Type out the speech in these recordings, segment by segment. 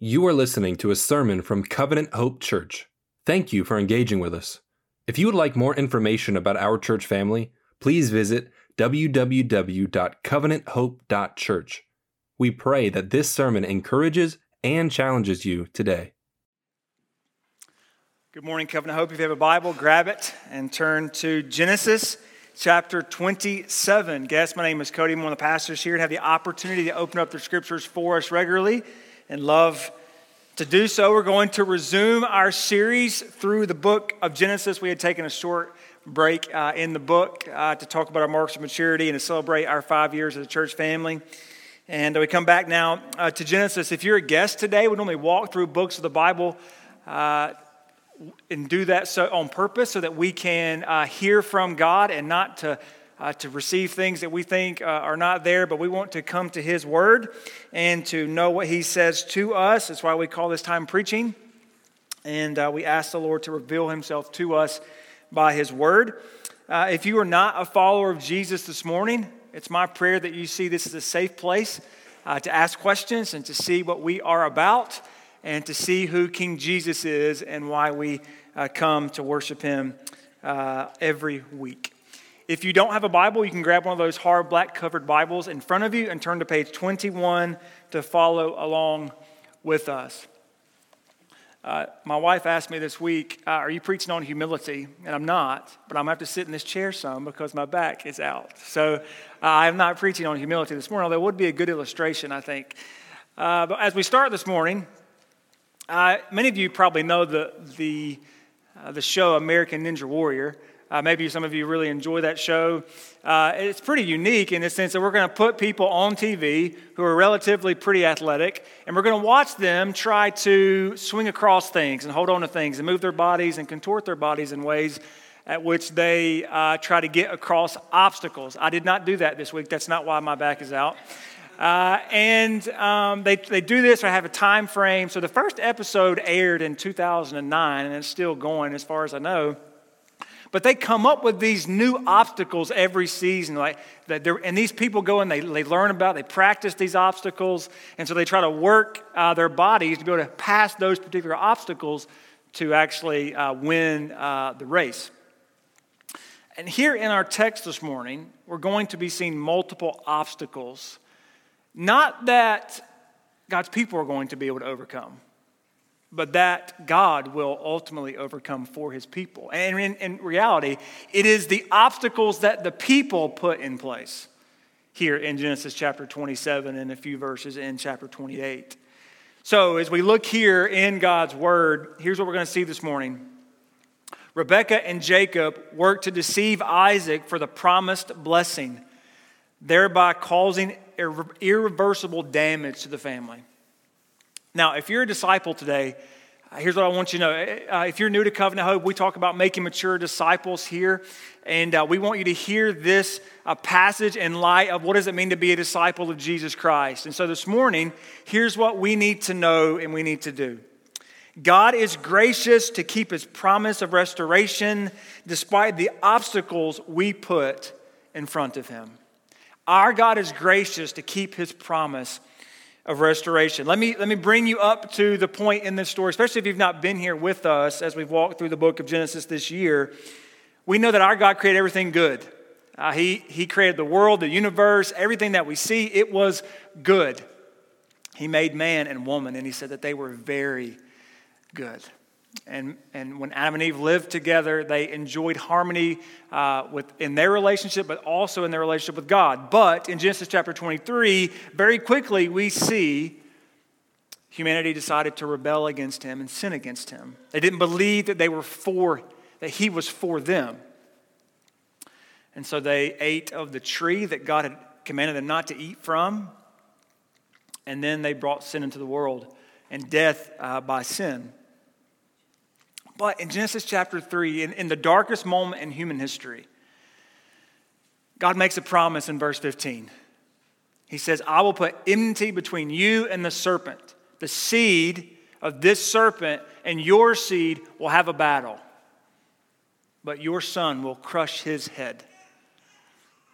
You are listening to a sermon from Covenant Hope Church. Thank you for engaging with us. If you would like more information about our church family, please visit www.covenanthope.church. We pray that this sermon encourages and challenges you today. Good morning, Covenant Hope. If you have a Bible, grab it and turn to Genesis chapter 27. Guess my name is Cody. I'm one of the pastors here and have the opportunity to open up the scriptures for us regularly and love to do so. We're going to resume our series through the book of Genesis. We had taken a short break uh, in the book uh, to talk about our marks of maturity and to celebrate our five years as a church family. And we come back now uh, to Genesis. If you're a guest today, we normally walk through books of the Bible uh, and do that so on purpose so that we can uh, hear from God and not to uh, to receive things that we think uh, are not there, but we want to come to His Word and to know what He says to us. That's why we call this time preaching. And uh, we ask the Lord to reveal Himself to us by His Word. Uh, if you are not a follower of Jesus this morning, it's my prayer that you see this as a safe place uh, to ask questions and to see what we are about and to see who King Jesus is and why we uh, come to worship Him every week. If you don't have a Bible, you can grab one of those hard black covered Bibles in front of you and turn to page 21 to follow along with us. Uh, my wife asked me this week, uh, Are you preaching on humility? And I'm not, but I'm going to have to sit in this chair some because my back is out. So uh, I'm not preaching on humility this morning, although it would be a good illustration, I think. Uh, but as we start this morning, uh, many of you probably know the, the, uh, the show American Ninja Warrior. Uh, maybe some of you really enjoy that show. Uh, it's pretty unique in the sense that we're going to put people on TV who are relatively pretty athletic, and we're going to watch them try to swing across things and hold on to things and move their bodies and contort their bodies in ways at which they uh, try to get across obstacles. I did not do that this week. That's not why my back is out. Uh, and um, they, they do this or have a time frame. So the first episode aired in 2009, and it's still going as far as I know. But they come up with these new obstacles every season. Like and these people go and they, they learn about, they practice these obstacles, and so they try to work uh, their bodies to be able to pass those particular obstacles to actually uh, win uh, the race. And here in our text this morning, we're going to be seeing multiple obstacles. Not that God's people are going to be able to overcome but that God will ultimately overcome for his people. And in, in, reality, it is the obstacles that the people put in place here in Genesis chapter 27 and a few verses in chapter 28. So, as we look here in God's word, here's what we're going to see this morning. Rebekah and Jacob worked to deceive Isaac for the promised blessing, thereby causing irre- irreversible damage to the family. Now, if you're a disciple today, uh, here's what I want you to know. Uh, if you're new to Covenant Hope, we talk about making mature disciples here. And uh, we want you to hear this uh, passage in light of what does it mean to be a disciple of Jesus Christ. And so this morning, here's what we need to know and we need to do. God is gracious to keep his promise of restoration despite the obstacles we put in front of him. Our God is gracious to keep his promise of restoration. Let me, let me bring you up to the point in this story, especially if you've not been here with us as we've walked through the book of Genesis this year. We know that our God created everything good. Uh, he, he created the world, the universe, everything that we see. It was good. He made man and woman, and he said that they were very good. And, and when Adam and Eve lived together, they enjoyed harmony uh, with, in their relationship, but also in their relationship with God. But in Genesis chapter 23, very quickly we see humanity decided to rebel against him and sin against him. They didn't believe that they were for, that he was for them. And so they ate of the tree that God had commanded them not to eat from. And then they brought sin into the world and death uh, by sin. But in Genesis chapter 3, in, in the darkest moment in human history, God makes a promise in verse 15. He says, I will put enmity between you and the serpent. The seed of this serpent and your seed will have a battle, but your son will crush his head.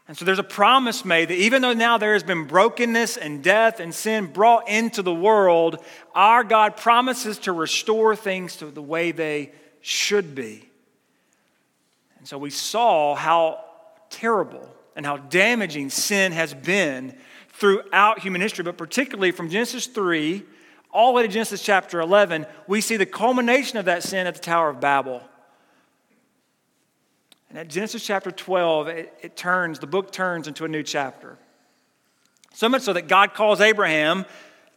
And so there's a promise made that even though now there has been brokenness and death and sin brought into the world, our God promises to restore things to the way they should be. And so we saw how terrible and how damaging sin has been throughout human history, but particularly from Genesis 3 all the way to Genesis chapter 11, we see the culmination of that sin at the Tower of Babel. And at Genesis chapter 12, it, it turns, the book turns into a new chapter. So much so that God calls Abraham,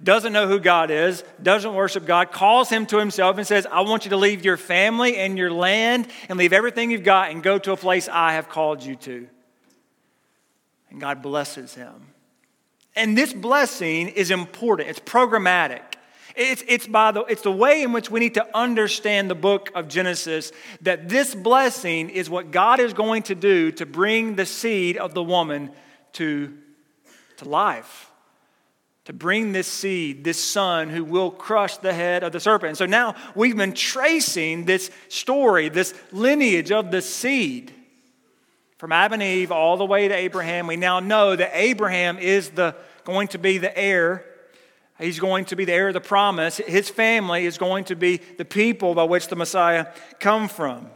doesn't know who God is, doesn't worship God, calls him to himself and says, I want you to leave your family and your land and leave everything you've got and go to a place I have called you to. And God blesses him. And this blessing is important, it's programmatic. It's, it's, by the, it's the way in which we need to understand the book of Genesis that this blessing is what God is going to do to bring the seed of the woman to, to life. To bring this seed, this son who will crush the head of the serpent. And so now we've been tracing this story, this lineage of the seed from Adam and Eve all the way to Abraham. We now know that Abraham is the, going to be the heir He's going to be the heir of the promise. His family is going to be the people by which the Messiah come from.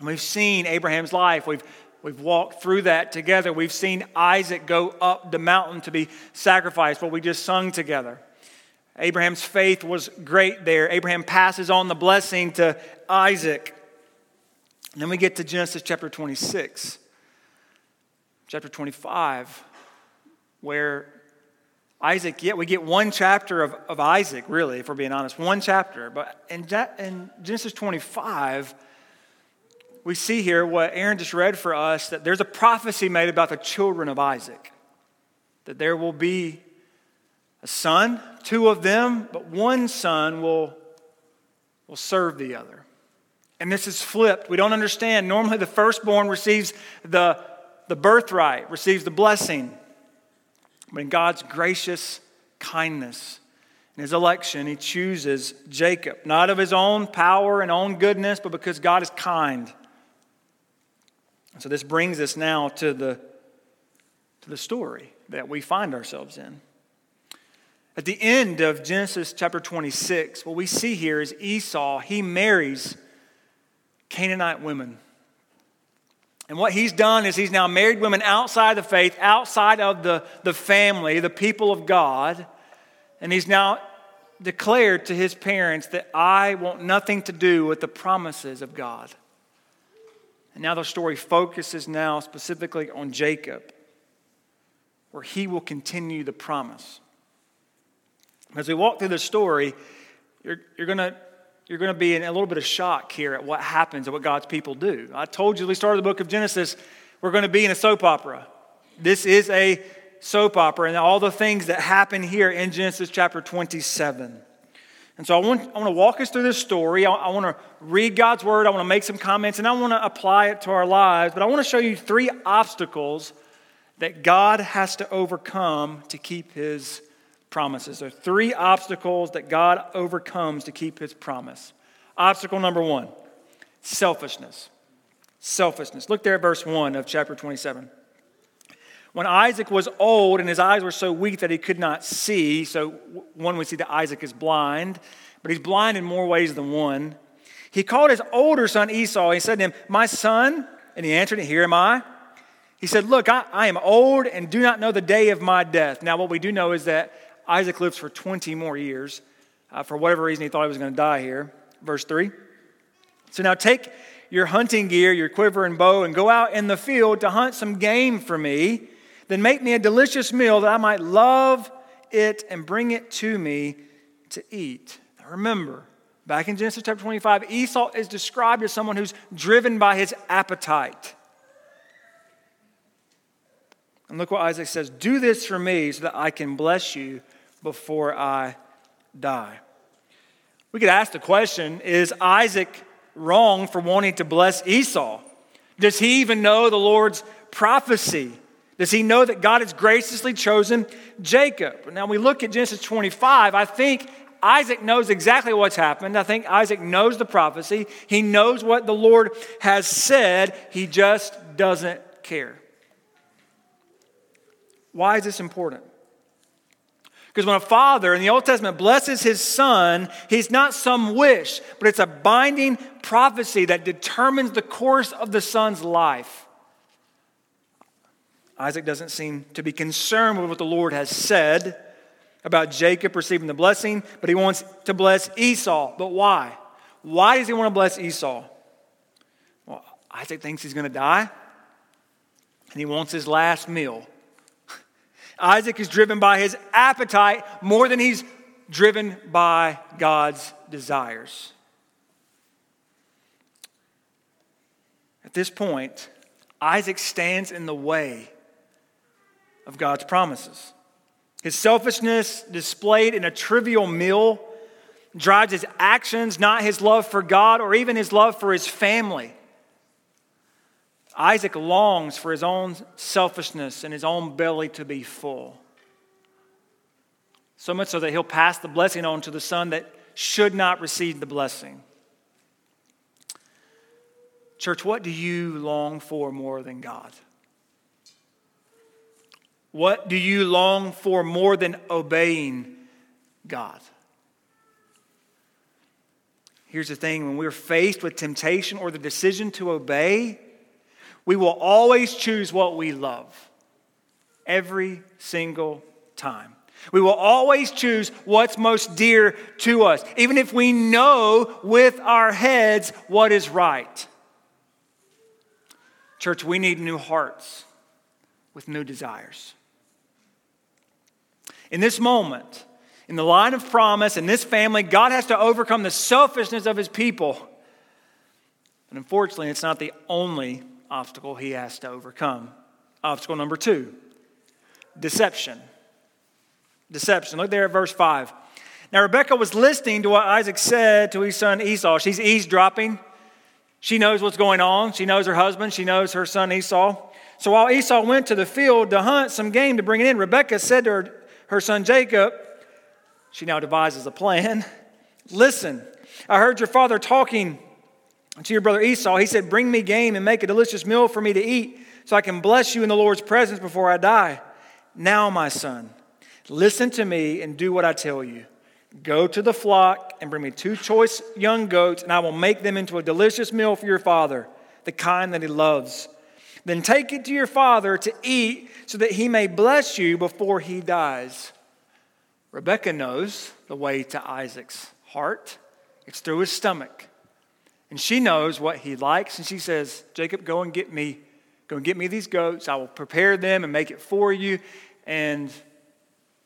we've seen Abraham's life. We've, we've walked through that together. We've seen Isaac go up the mountain to be sacrificed, what we just sung together. Abraham's faith was great there. Abraham passes on the blessing to Isaac. And then we get to Genesis chapter 26, chapter 25, where Isaac, yet we get one chapter of, of Isaac, really, if we're being honest, one chapter. But in, in Genesis 25, we see here what Aaron just read for us that there's a prophecy made about the children of Isaac. That there will be a son, two of them, but one son will, will serve the other. And this is flipped. We don't understand. Normally, the firstborn receives the, the birthright, receives the blessing. But in God's gracious kindness and his election, he chooses Jacob, not of his own power and own goodness, but because God is kind. And So this brings us now to the, to the story that we find ourselves in. At the end of Genesis chapter 26, what we see here is Esau, he marries Canaanite women. And what he's done is he's now married women outside the faith, outside of the, the family, the people of God. And he's now declared to his parents that I want nothing to do with the promises of God. And now the story focuses now specifically on Jacob, where he will continue the promise. As we walk through the story, you're, you're going to you're going to be in a little bit of shock here at what happens and what God's people do. I told you we started the book of Genesis, we're going to be in a soap opera. This is a soap opera, and all the things that happen here in Genesis chapter 27. And so I want, I want to walk us through this story. I, I want to read God's word. I want to make some comments, and I want to apply it to our lives. But I want to show you three obstacles that God has to overcome to keep his promises. There are three obstacles that God overcomes to keep his promise. Obstacle number one selfishness. Selfishness. Look there at verse 1 of chapter 27. When Isaac was old and his eyes were so weak that he could not see, so one would see that Isaac is blind, but he's blind in more ways than one. He called his older son Esau. He said to him, My son, and he answered, Here am I. He said, Look, I, I am old and do not know the day of my death. Now, what we do know is that Isaac lives for 20 more years. Uh, for whatever reason, he thought he was going to die here. Verse 3. So now take your hunting gear, your quiver and bow, and go out in the field to hunt some game for me. Then make me a delicious meal that I might love it and bring it to me to eat. Now remember, back in Genesis chapter 25, Esau is described as someone who's driven by his appetite. And look what Isaac says Do this for me so that I can bless you before I die. We could ask the question Is Isaac wrong for wanting to bless Esau? Does he even know the Lord's prophecy? Does he know that God has graciously chosen Jacob? Now we look at Genesis 25. I think Isaac knows exactly what's happened. I think Isaac knows the prophecy. He knows what the Lord has said. He just doesn't care. Why is this important? Because when a father in the Old Testament blesses his son, he's not some wish, but it's a binding prophecy that determines the course of the son's life. Isaac doesn't seem to be concerned with what the Lord has said about Jacob receiving the blessing, but he wants to bless Esau. But why? Why does he want to bless Esau? Well, Isaac thinks he's going to die, and he wants his last meal. Isaac is driven by his appetite more than he's driven by God's desires. At this point, Isaac stands in the way of God's promises. His selfishness, displayed in a trivial meal, drives his actions, not his love for God or even his love for his family. Isaac longs for his own selfishness and his own belly to be full. So much so that he'll pass the blessing on to the son that should not receive the blessing. Church, what do you long for more than God? What do you long for more than obeying God? Here's the thing when we're faced with temptation or the decision to obey, we will always choose what we love every single time. We will always choose what's most dear to us, even if we know with our heads what is right. Church, we need new hearts with new desires. In this moment, in the line of promise, in this family, God has to overcome the selfishness of his people. But unfortunately, it's not the only obstacle he has to overcome. Obstacle number two deception. Deception. Look there at verse 5. Now, Rebekah was listening to what Isaac said to his son Esau. She's eavesdropping. She knows what's going on. She knows her husband. She knows her son Esau. So while Esau went to the field to hunt some game to bring it in, Rebekah said to her, her son Jacob, she now devises a plan. Listen, I heard your father talking to your brother Esau, he said, Bring me game and make a delicious meal for me to eat so I can bless you in the Lord's presence before I die. Now, my son, listen to me and do what I tell you. Go to the flock and bring me two choice young goats, and I will make them into a delicious meal for your father, the kind that he loves. Then take it to your father to eat so that he may bless you before he dies. Rebekah knows the way to Isaac's heart, it's through his stomach. And she knows what he likes, and she says, Jacob, go and get me, go and get me these goats. I will prepare them and make it for you, and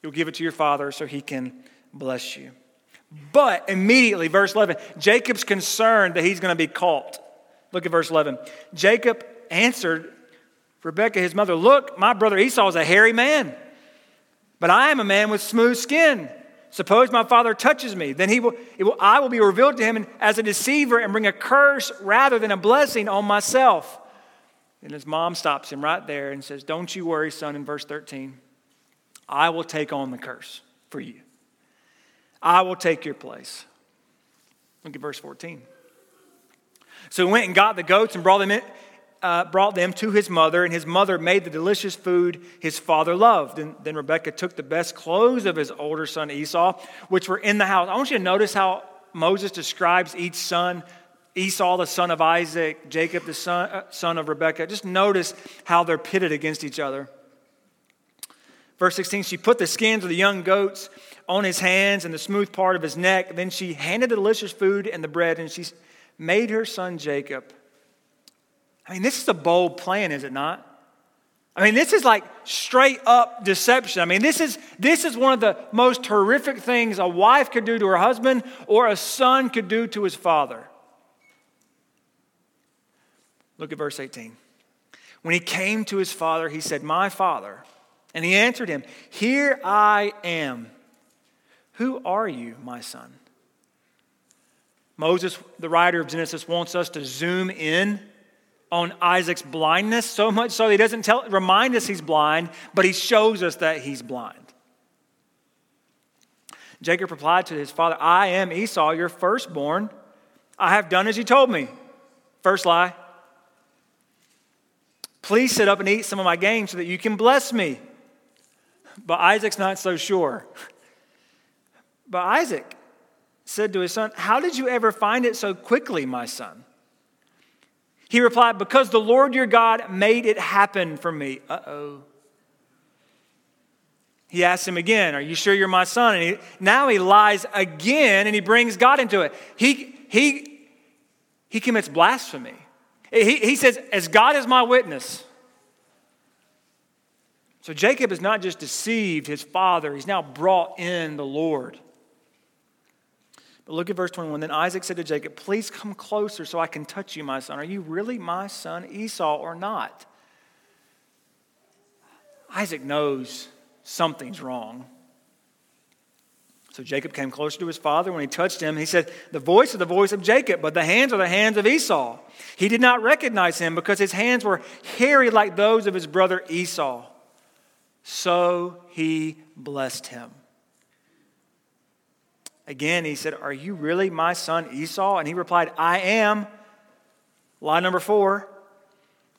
you'll give it to your father so he can bless you. But immediately, verse 11, Jacob's concerned that he's going to be caught. Look at verse 11. Jacob answered Rebekah, his mother, Look, my brother Esau is a hairy man, but I am a man with smooth skin. Suppose my father touches me, then he will, will, I will be revealed to him as a deceiver and bring a curse rather than a blessing on myself. And his mom stops him right there and says, Don't you worry, son, in verse 13. I will take on the curse for you. I will take your place. Look at verse 14. So he went and got the goats and brought them in uh, brought them to his mother, and his mother made the delicious food his father loved. And then Rebekah took the best clothes of his older son Esau, which were in the house. I want you to notice how Moses describes each son Esau, the son of Isaac, Jacob, the son, uh, son of Rebekah. Just notice how they're pitted against each other. Verse 16, she put the skins of the young goats on his hands and the smooth part of his neck. Then she handed the delicious food and the bread, and she made her son Jacob I mean, this is a bold plan, is it not? I mean, this is like straight up deception. I mean, this is, this is one of the most horrific things a wife could do to her husband or a son could do to his father. Look at verse 18. When he came to his father, he said, My father. And he answered him, Here I am. Who are you, my son? Moses, the writer of Genesis, wants us to zoom in on Isaac's blindness, so much so he doesn't tell, remind us he's blind, but he shows us that he's blind. Jacob replied to his father, I am Esau, your firstborn. I have done as you told me. First lie. Please sit up and eat some of my game so that you can bless me. But Isaac's not so sure. But Isaac said to his son, How did you ever find it so quickly, my son? He replied, Because the Lord your God made it happen for me. Uh oh. He asks him again, Are you sure you're my son? And he, now he lies again and he brings God into it. He, he, he commits blasphemy. He, he says, As God is my witness. So Jacob has not just deceived his father, he's now brought in the Lord. Look at verse 21. Then Isaac said to Jacob, Please come closer so I can touch you, my son. Are you really my son Esau or not? Isaac knows something's wrong. So Jacob came closer to his father. When he touched him, he said, The voice is the voice of Jacob, but the hands are the hands of Esau. He did not recognize him because his hands were hairy like those of his brother Esau. So he blessed him. Again, he said, Are you really my son Esau? And he replied, I am. Lie number four.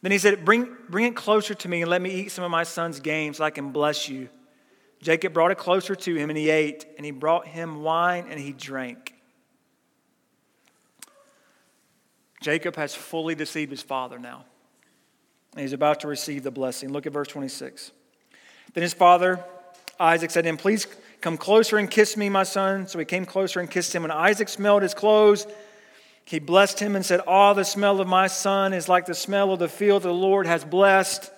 Then he said, bring, bring it closer to me and let me eat some of my son's game so I can bless you. Jacob brought it closer to him and he ate, and he brought him wine and he drank. Jacob has fully deceived his father now. And he's about to receive the blessing. Look at verse 26. Then his father, Isaac, said to him, Please come closer and kiss me, my son. So he came closer and kissed him. When Isaac smelled his clothes, he blessed him and said, All the smell of my son is like the smell of the field the Lord has blessed.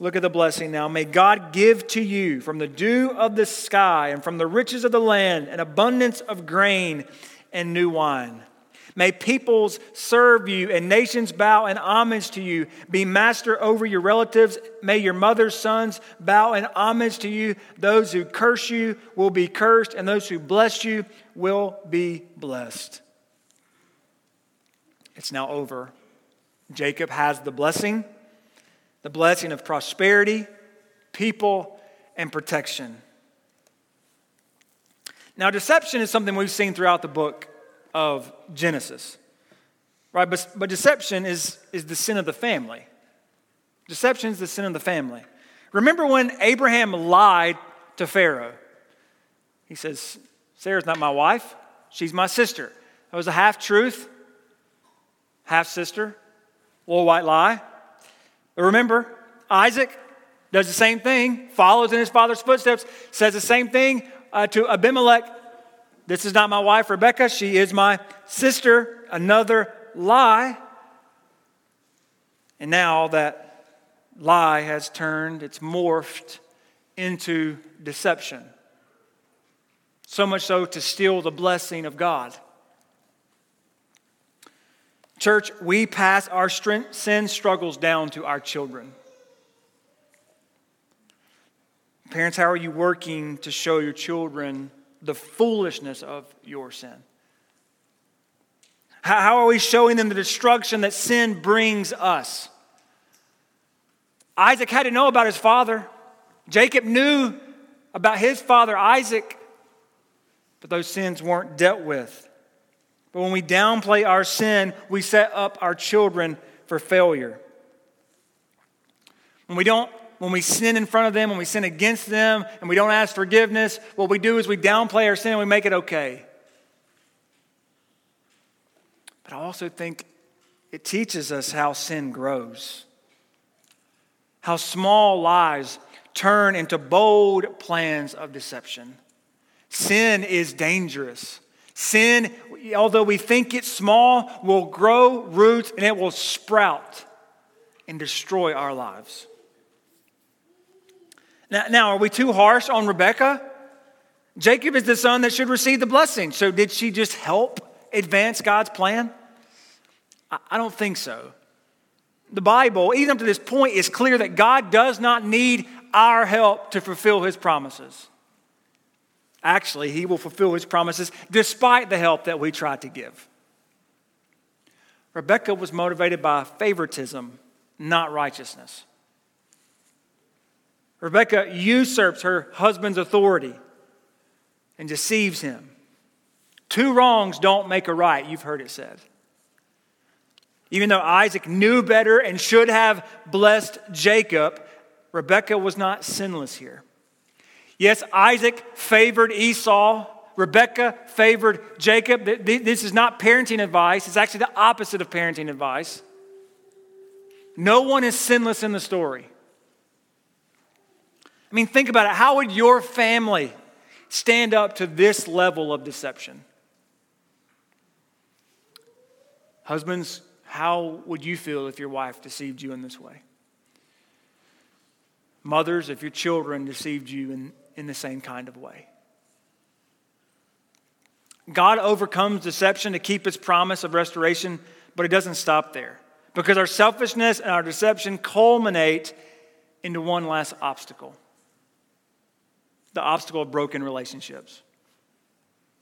Look at the blessing now. May God give to you from the dew of the sky and from the riches of the land an abundance of grain and new wine. May peoples serve you and nations bow in homage to you. Be master over your relatives. May your mother's sons bow in homage to you. Those who curse you will be cursed, and those who bless you will be blessed. It's now over. Jacob has the blessing the blessing of prosperity, people, and protection. Now, deception is something we've seen throughout the book of Genesis, right? But, but deception is, is the sin of the family. Deception is the sin of the family. Remember when Abraham lied to Pharaoh? He says, Sarah's not my wife, she's my sister. That was a half truth, half sister, little white lie. Remember, Isaac does the same thing, follows in his father's footsteps, says the same thing uh, to Abimelech. This is not my wife, Rebecca. She is my sister. Another lie. And now that lie has turned, it's morphed into deception. So much so to steal the blessing of God. Church, we pass our sin struggles down to our children. Parents, how are you working to show your children the foolishness of your sin? How are we showing them the destruction that sin brings us? Isaac had to know about his father. Jacob knew about his father, Isaac, but those sins weren't dealt with. But when we downplay our sin, we set up our children for failure. When we don't when we sin in front of them, when we sin against them, and we don't ask forgiveness, what we do is we downplay our sin and we make it okay. But I also think it teaches us how sin grows, how small lies turn into bold plans of deception. Sin is dangerous. Sin, although we think it's small, will grow roots and it will sprout and destroy our lives. Now, now, are we too harsh on Rebecca? Jacob is the son that should receive the blessing. So, did she just help advance God's plan? I don't think so. The Bible, even up to this point, is clear that God does not need our help to fulfill his promises. Actually, he will fulfill his promises despite the help that we try to give. Rebecca was motivated by favoritism, not righteousness. Rebecca usurps her husband's authority and deceives him. Two wrongs don't make a right, you've heard it said. Even though Isaac knew better and should have blessed Jacob, Rebecca was not sinless here. Yes, Isaac favored Esau. Rebecca favored Jacob. This is not parenting advice, it's actually the opposite of parenting advice. No one is sinless in the story. I mean, think about it. How would your family stand up to this level of deception? Husbands, how would you feel if your wife deceived you in this way? Mothers, if your children deceived you in, in the same kind of way. God overcomes deception to keep his promise of restoration, but it doesn't stop there. Because our selfishness and our deception culminate into one last obstacle the obstacle of broken relationships.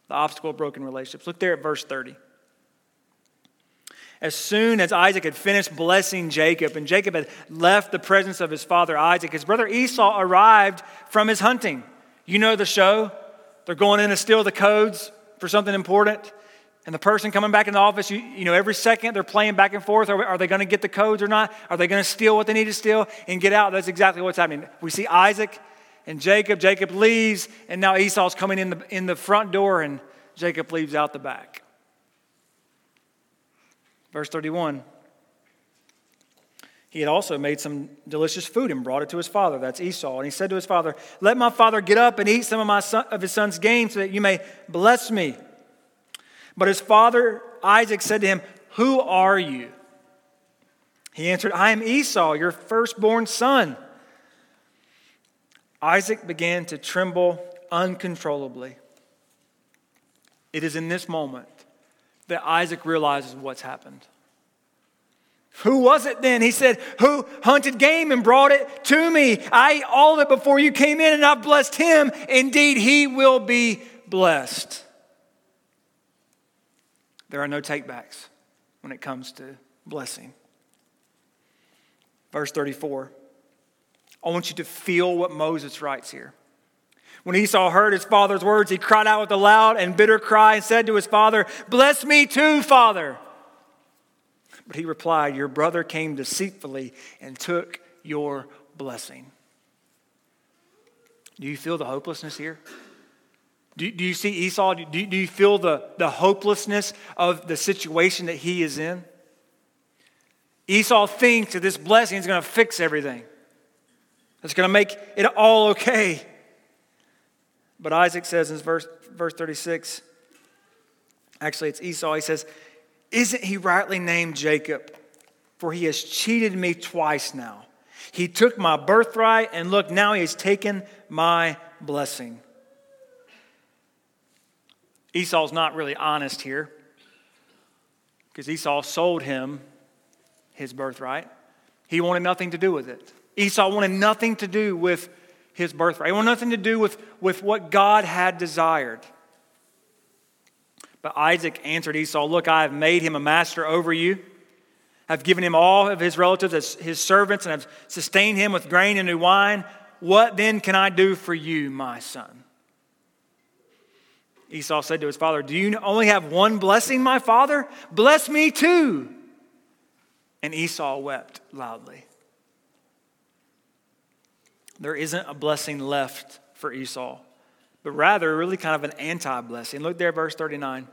The obstacle of broken relationships. Look there at verse 30. As soon as Isaac had finished blessing Jacob and Jacob had left the presence of his father Isaac, his brother Esau arrived from his hunting. You know the show. They're going in to steal the codes for something important. And the person coming back in the office, you, you know, every second they're playing back and forth. Are, are they going to get the codes or not? Are they going to steal what they need to steal and get out? That's exactly what's happening. We see Isaac and Jacob. Jacob leaves, and now Esau's coming in the, in the front door, and Jacob leaves out the back. Verse 31 He had also made some delicious food and brought it to his father. That's Esau. And he said to his father, Let my father get up and eat some of, my son, of his son's game so that you may bless me. But his father Isaac said to him, Who are you? He answered, I am Esau, your firstborn son. Isaac began to tremble uncontrollably. It is in this moment that Isaac realizes what's happened. Who was it then? He said, Who hunted game and brought it to me? I ate all of it before you came in, and I've blessed him. Indeed, he will be blessed. There are no takebacks when it comes to blessing. Verse 34. I want you to feel what Moses writes here. When Esau heard his father's words, he cried out with a loud and bitter cry and said to his father, Bless me too, father. But he replied, Your brother came deceitfully and took your blessing. Do you feel the hopelessness here? Do, do you see Esau? Do, do you feel the, the hopelessness of the situation that he is in? Esau thinks that this blessing is going to fix everything. It's going to make it all okay. But Isaac says in verse, verse 36, actually, it's Esau. He says, Isn't he rightly named Jacob? For he has cheated me twice now. He took my birthright, and look, now he has taken my blessing. Esau's not really honest here because Esau sold him his birthright. He wanted nothing to do with it. Esau wanted nothing to do with his birthright. He wanted nothing to do with, with what God had desired. But Isaac answered Esau, Look, I have made him a master over you. I've given him all of his relatives as his servants, and I've sustained him with grain and new wine. What then can I do for you, my son? Esau said to his father, Do you only have one blessing, my father? Bless me too. And Esau wept loudly there isn't a blessing left for Esau, but rather, really kind of an anti blessing. Look there, verse 39.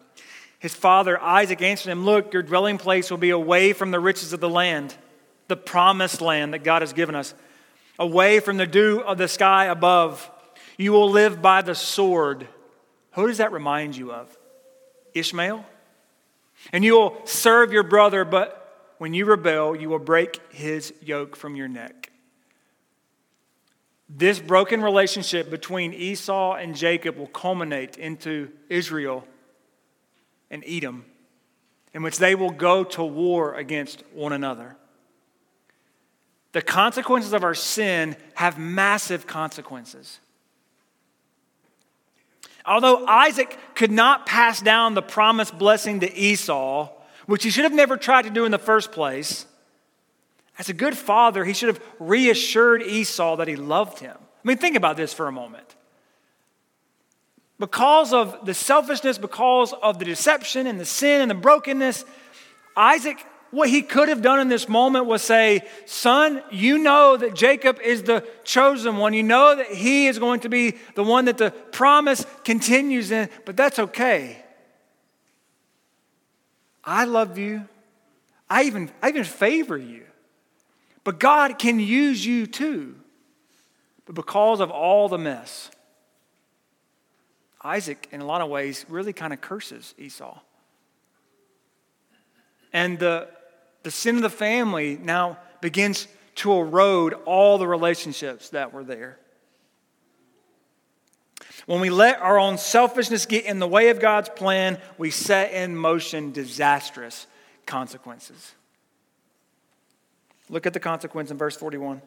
His father Isaac answered him, Look, your dwelling place will be away from the riches of the land, the promised land that God has given us, away from the dew of the sky above. You will live by the sword. Who does that remind you of? Ishmael? And you will serve your brother, but when you rebel, you will break his yoke from your neck. This broken relationship between Esau and Jacob will culminate into Israel and Edom, in which they will go to war against one another. The consequences of our sin have massive consequences. Although Isaac could not pass down the promised blessing to Esau, which he should have never tried to do in the first place, as a good father, he should have reassured Esau that he loved him. I mean, think about this for a moment. Because of the selfishness, because of the deception and the sin and the brokenness, Isaac What he could have done in this moment was say, Son, you know that Jacob is the chosen one. You know that he is going to be the one that the promise continues in, but that's okay. I love you. I even, I even favor you. But God can use you too. But because of all the mess, Isaac, in a lot of ways, really kind of curses Esau. And the, the sin of the family now begins to erode all the relationships that were there. When we let our own selfishness get in the way of God's plan, we set in motion disastrous consequences. Look at the consequence in verse 41.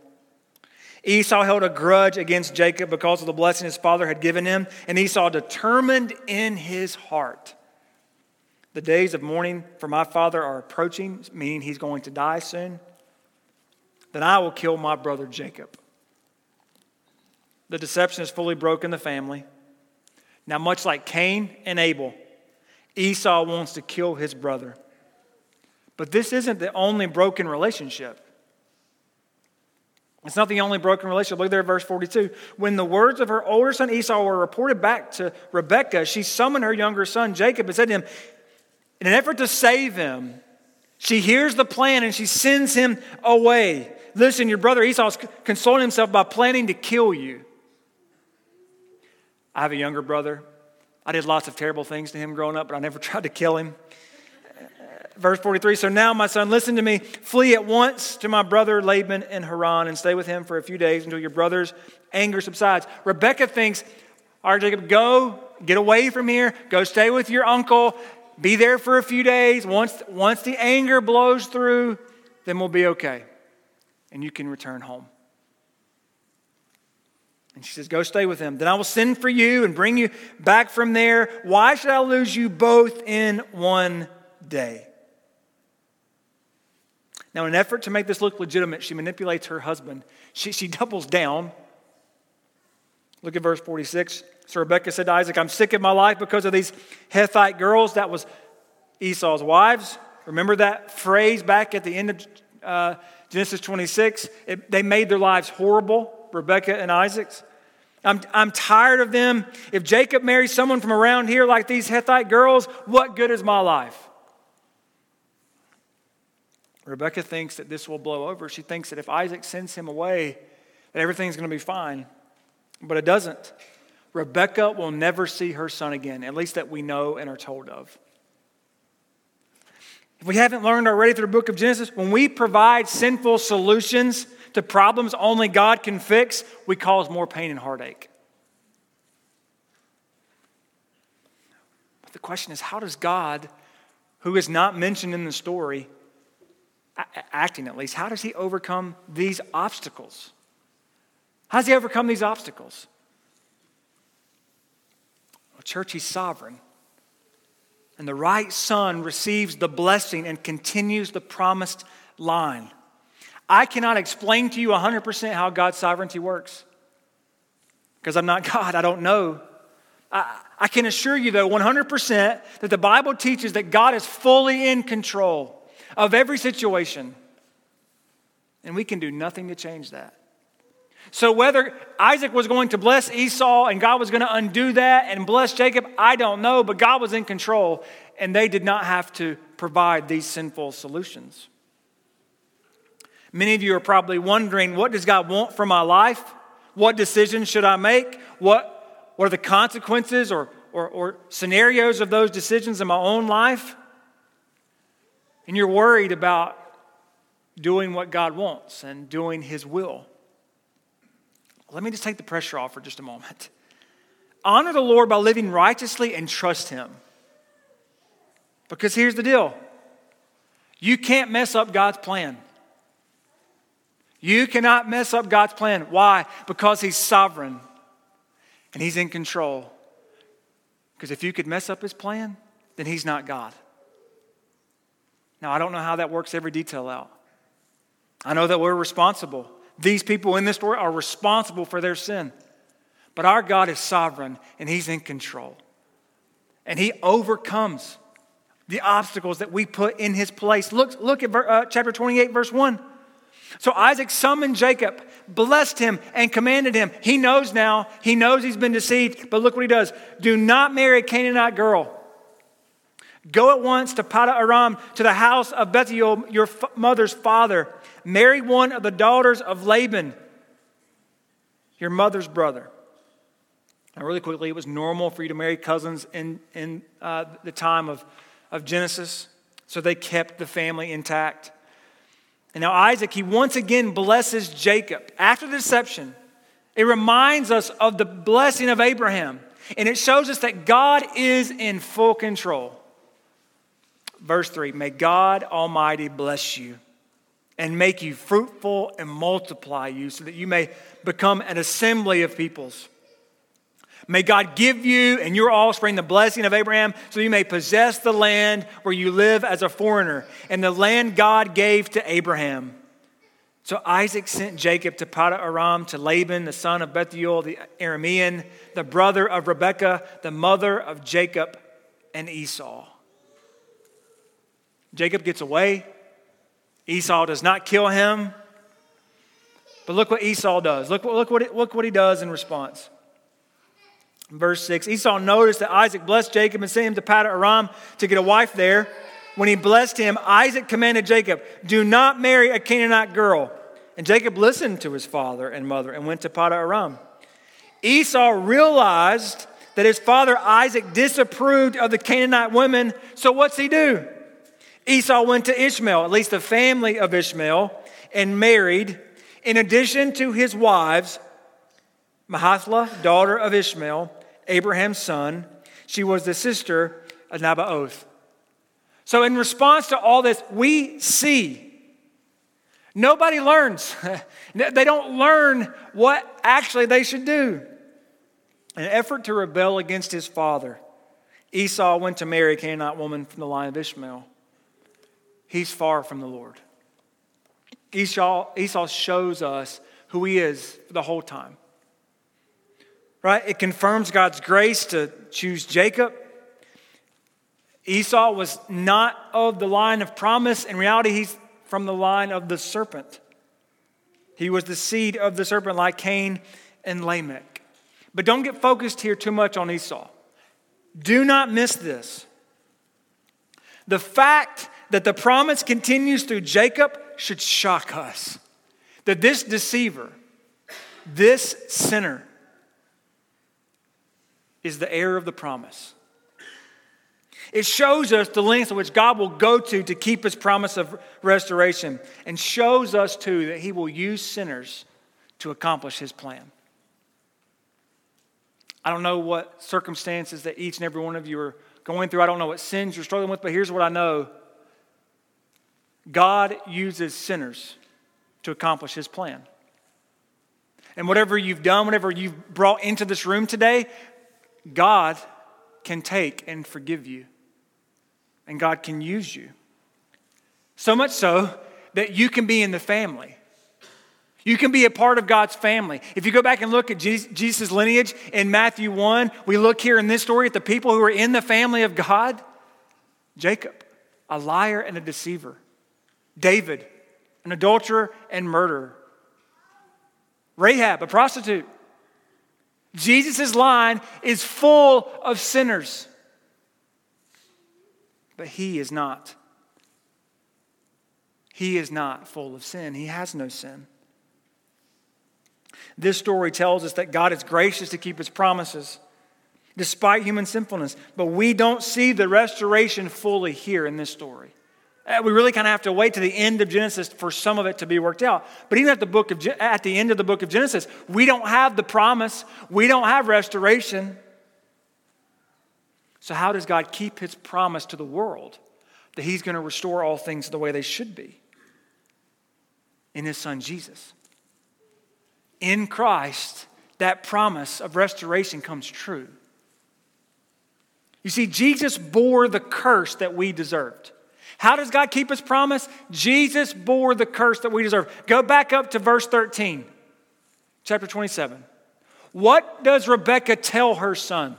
Esau held a grudge against Jacob because of the blessing his father had given him, and Esau determined in his heart. The days of mourning for my father are approaching, meaning he's going to die soon. Then I will kill my brother Jacob. The deception has fully broken the family. Now, much like Cain and Abel, Esau wants to kill his brother. But this isn't the only broken relationship. It's not the only broken relationship. Look there at verse 42. When the words of her older son Esau were reported back to Rebekah, she summoned her younger son Jacob and said to him, in an effort to save him, she hears the plan and she sends him away. Listen, your brother Esau is consoling himself by planning to kill you. I have a younger brother. I did lots of terrible things to him growing up, but I never tried to kill him. Verse 43 So now, my son, listen to me. Flee at once to my brother Laban in Haran and stay with him for a few days until your brother's anger subsides. Rebecca thinks, All right, Jacob, go, get away from here, go stay with your uncle, be there for a few days. Once, once the anger blows through, then we'll be okay. And you can return home. And she says, Go stay with him. Then I will send for you and bring you back from there. Why should I lose you both in one day? Now, in an effort to make this look legitimate, she manipulates her husband. She, she doubles down. Look at verse 46. So Rebekah said to Isaac, I'm sick of my life because of these Hittite girls. That was Esau's wives. Remember that phrase back at the end of uh, Genesis 26? It, they made their lives horrible, Rebekah and Isaac's. I'm, I'm tired of them. If Jacob marries someone from around here like these Hittite girls, what good is my life? Rebecca thinks that this will blow over. She thinks that if Isaac sends him away, that everything's going to be fine. But it doesn't. Rebecca will never see her son again, at least that we know and are told of. If we haven't learned already through the book of Genesis, when we provide sinful solutions to problems only God can fix, we cause more pain and heartache. But the question is how does God, who is not mentioned in the story, acting at least, how does he overcome these obstacles? How does he overcome these obstacles? Well, church, he's sovereign. And the right son receives the blessing and continues the promised line. I cannot explain to you 100% how God's sovereignty works because I'm not God. I don't know. I, I can assure you, though, 100% that the Bible teaches that God is fully in control of every situation. And we can do nothing to change that. So, whether Isaac was going to bless Esau and God was going to undo that and bless Jacob, I don't know, but God was in control and they did not have to provide these sinful solutions. Many of you are probably wondering what does God want for my life? What decisions should I make? What, what are the consequences or, or, or scenarios of those decisions in my own life? And you're worried about doing what God wants and doing His will, let me just take the pressure off for just a moment. Honor the Lord by living righteously and trust Him. Because here's the deal you can't mess up God's plan. You cannot mess up God's plan. Why? Because He's sovereign and He's in control. Because if you could mess up His plan, then He's not God. Now, I don't know how that works every detail out. I know that we're responsible. These people in this story are responsible for their sin. But our God is sovereign and He's in control. And He overcomes the obstacles that we put in his place. Look, look at uh, chapter 28, verse 1. So Isaac summoned Jacob, blessed him, and commanded him. He knows now, he knows he's been deceived, but look what he does. Do not marry a Canaanite girl. Go at once to Paddan Aram, to the house of Bethuel, your mother's father. Marry one of the daughters of Laban, your mother's brother. Now, really quickly, it was normal for you to marry cousins in, in uh, the time of, of Genesis, so they kept the family intact. And now Isaac, he once again blesses Jacob. After the deception, it reminds us of the blessing of Abraham, and it shows us that God is in full control. Verse 3 May God Almighty bless you and make you fruitful and multiply you so that you may become an assembly of peoples. May God give you and your offspring the blessing of Abraham so you may possess the land where you live as a foreigner and the land God gave to Abraham. So Isaac sent Jacob to Paddan Aram to Laban, the son of Bethuel the Aramean, the brother of Rebekah, the mother of Jacob and Esau. Jacob gets away. Esau does not kill him. But look what Esau does. Look, look, what, look what he does in response. Verse 6 Esau noticed that Isaac blessed Jacob and sent him to Paddan Aram to get a wife there. When he blessed him, Isaac commanded Jacob, Do not marry a Canaanite girl. And Jacob listened to his father and mother and went to Paddan Aram. Esau realized that his father Isaac disapproved of the Canaanite women, so what's he do? Esau went to Ishmael, at least the family of Ishmael, and married, in addition to his wives, Mahathla, daughter of Ishmael, Abraham's son. She was the sister of Nebaioth. So, in response to all this, we see nobody learns. they don't learn what actually they should do. In an effort to rebel against his father, Esau went to marry a Canaanite woman from the line of Ishmael he's far from the Lord. Esau, Esau shows us who he is the whole time. Right? It confirms God's grace to choose Jacob. Esau was not of the line of promise. In reality, he's from the line of the serpent. He was the seed of the serpent, like Cain and Lamech. But don't get focused here too much on Esau. Do not miss this. The fact that the promise continues through Jacob should shock us. That this deceiver, this sinner, is the heir of the promise. It shows us the lengths which God will go to to keep his promise of restoration, and shows us too that he will use sinners to accomplish his plan. I don't know what circumstances that each and every one of you are going through. I don't know what sins you're struggling with, but here's what I know God uses sinners to accomplish his plan. And whatever you've done, whatever you've brought into this room today, God can take and forgive you. And God can use you. So much so that you can be in the family. You can be a part of God's family. If you go back and look at Jesus' lineage in Matthew 1, we look here in this story at the people who are in the family of God Jacob, a liar and a deceiver. David, an adulterer and murderer. Rahab, a prostitute. Jesus' line is full of sinners. But he is not. He is not full of sin. He has no sin. This story tells us that God is gracious to keep his promises despite human sinfulness. But we don't see the restoration fully here in this story. Uh, we really kind of have to wait to the end of Genesis for some of it to be worked out. But even at the, book of, at the end of the book of Genesis, we don't have the promise, we don't have restoration. So, how does God keep his promise to the world that he's going to restore all things the way they should be? In his son Jesus. In Christ, that promise of restoration comes true. You see, Jesus bore the curse that we deserved. How does God keep his promise? Jesus bore the curse that we deserve. Go back up to verse 13, chapter 27. What does Rebekah tell her son?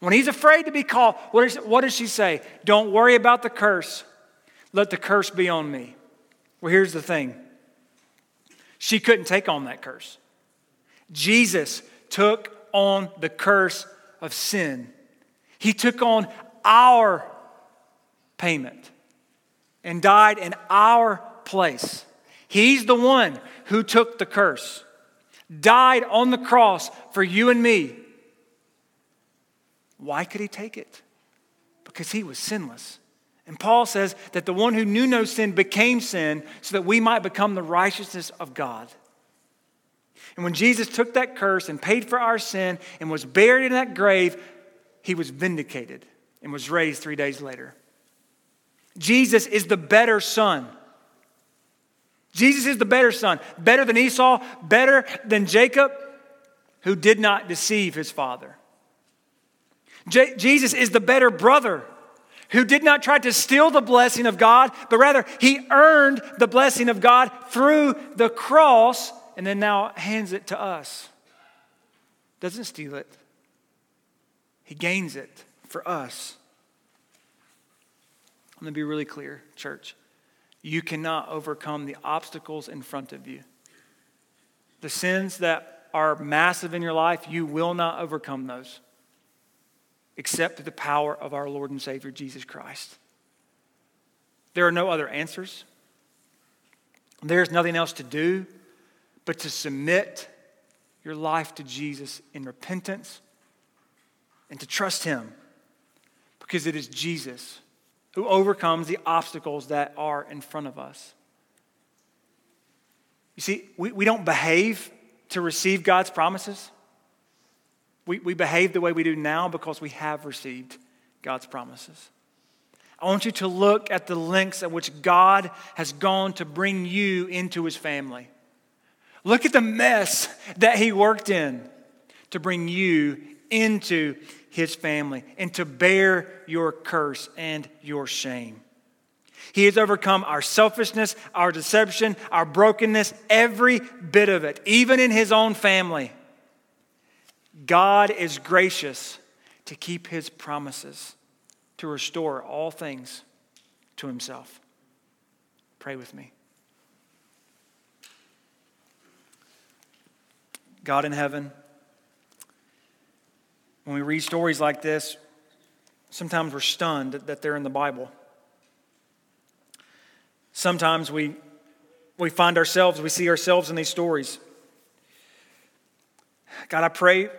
When he's afraid to be called, what, is, what does she say? Don't worry about the curse. Let the curse be on me. Well, here's the thing she couldn't take on that curse. Jesus took on the curse of sin, he took on our payment and died in our place. He's the one who took the curse, died on the cross for you and me. Why could he take it? Because he was sinless. And Paul says that the one who knew no sin became sin so that we might become the righteousness of God. And when Jesus took that curse and paid for our sin and was buried in that grave, he was vindicated and was raised three days later. Jesus is the better son. Jesus is the better son, better than Esau, better than Jacob, who did not deceive his father. J- Jesus is the better brother who did not try to steal the blessing of God, but rather he earned the blessing of God through the cross and then now hands it to us. Doesn't steal it, he gains it for us. I'm going to be really clear, church. You cannot overcome the obstacles in front of you. The sins that are massive in your life, you will not overcome those except through the power of our Lord and Savior Jesus Christ. There are no other answers. There's nothing else to do but to submit your life to Jesus in repentance and to trust Him because it is Jesus who overcomes the obstacles that are in front of us. You see, we, we don't behave to receive God's promises. We, we behave the way we do now because we have received God's promises. I want you to look at the lengths at which God has gone to bring you into his family. Look at the mess that he worked in to bring you into his family and to bear your curse and your shame. He has overcome our selfishness, our deception, our brokenness, every bit of it, even in his own family. God is gracious to keep his promises, to restore all things to himself. Pray with me. God in heaven, when we read stories like this, sometimes we're stunned that they're in the Bible. Sometimes we, we find ourselves, we see ourselves in these stories. God, I pray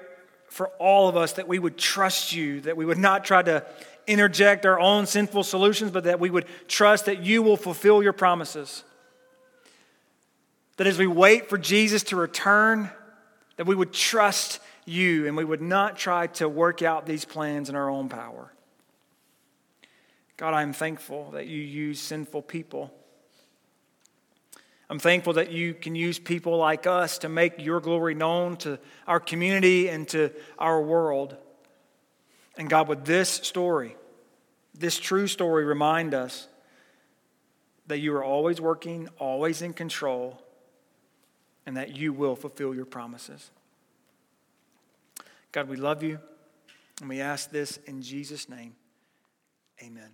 for all of us that we would trust you, that we would not try to interject our own sinful solutions, but that we would trust that you will fulfill your promises. That as we wait for Jesus to return, that we would trust you and we would not try to work out these plans in our own power. God, I'm thankful that you use sinful people I'm thankful that you can use people like us to make your glory known to our community and to our world. And God, with this story, this true story, remind us that you are always working, always in control, and that you will fulfill your promises. God, we love you, and we ask this in Jesus' name. Amen.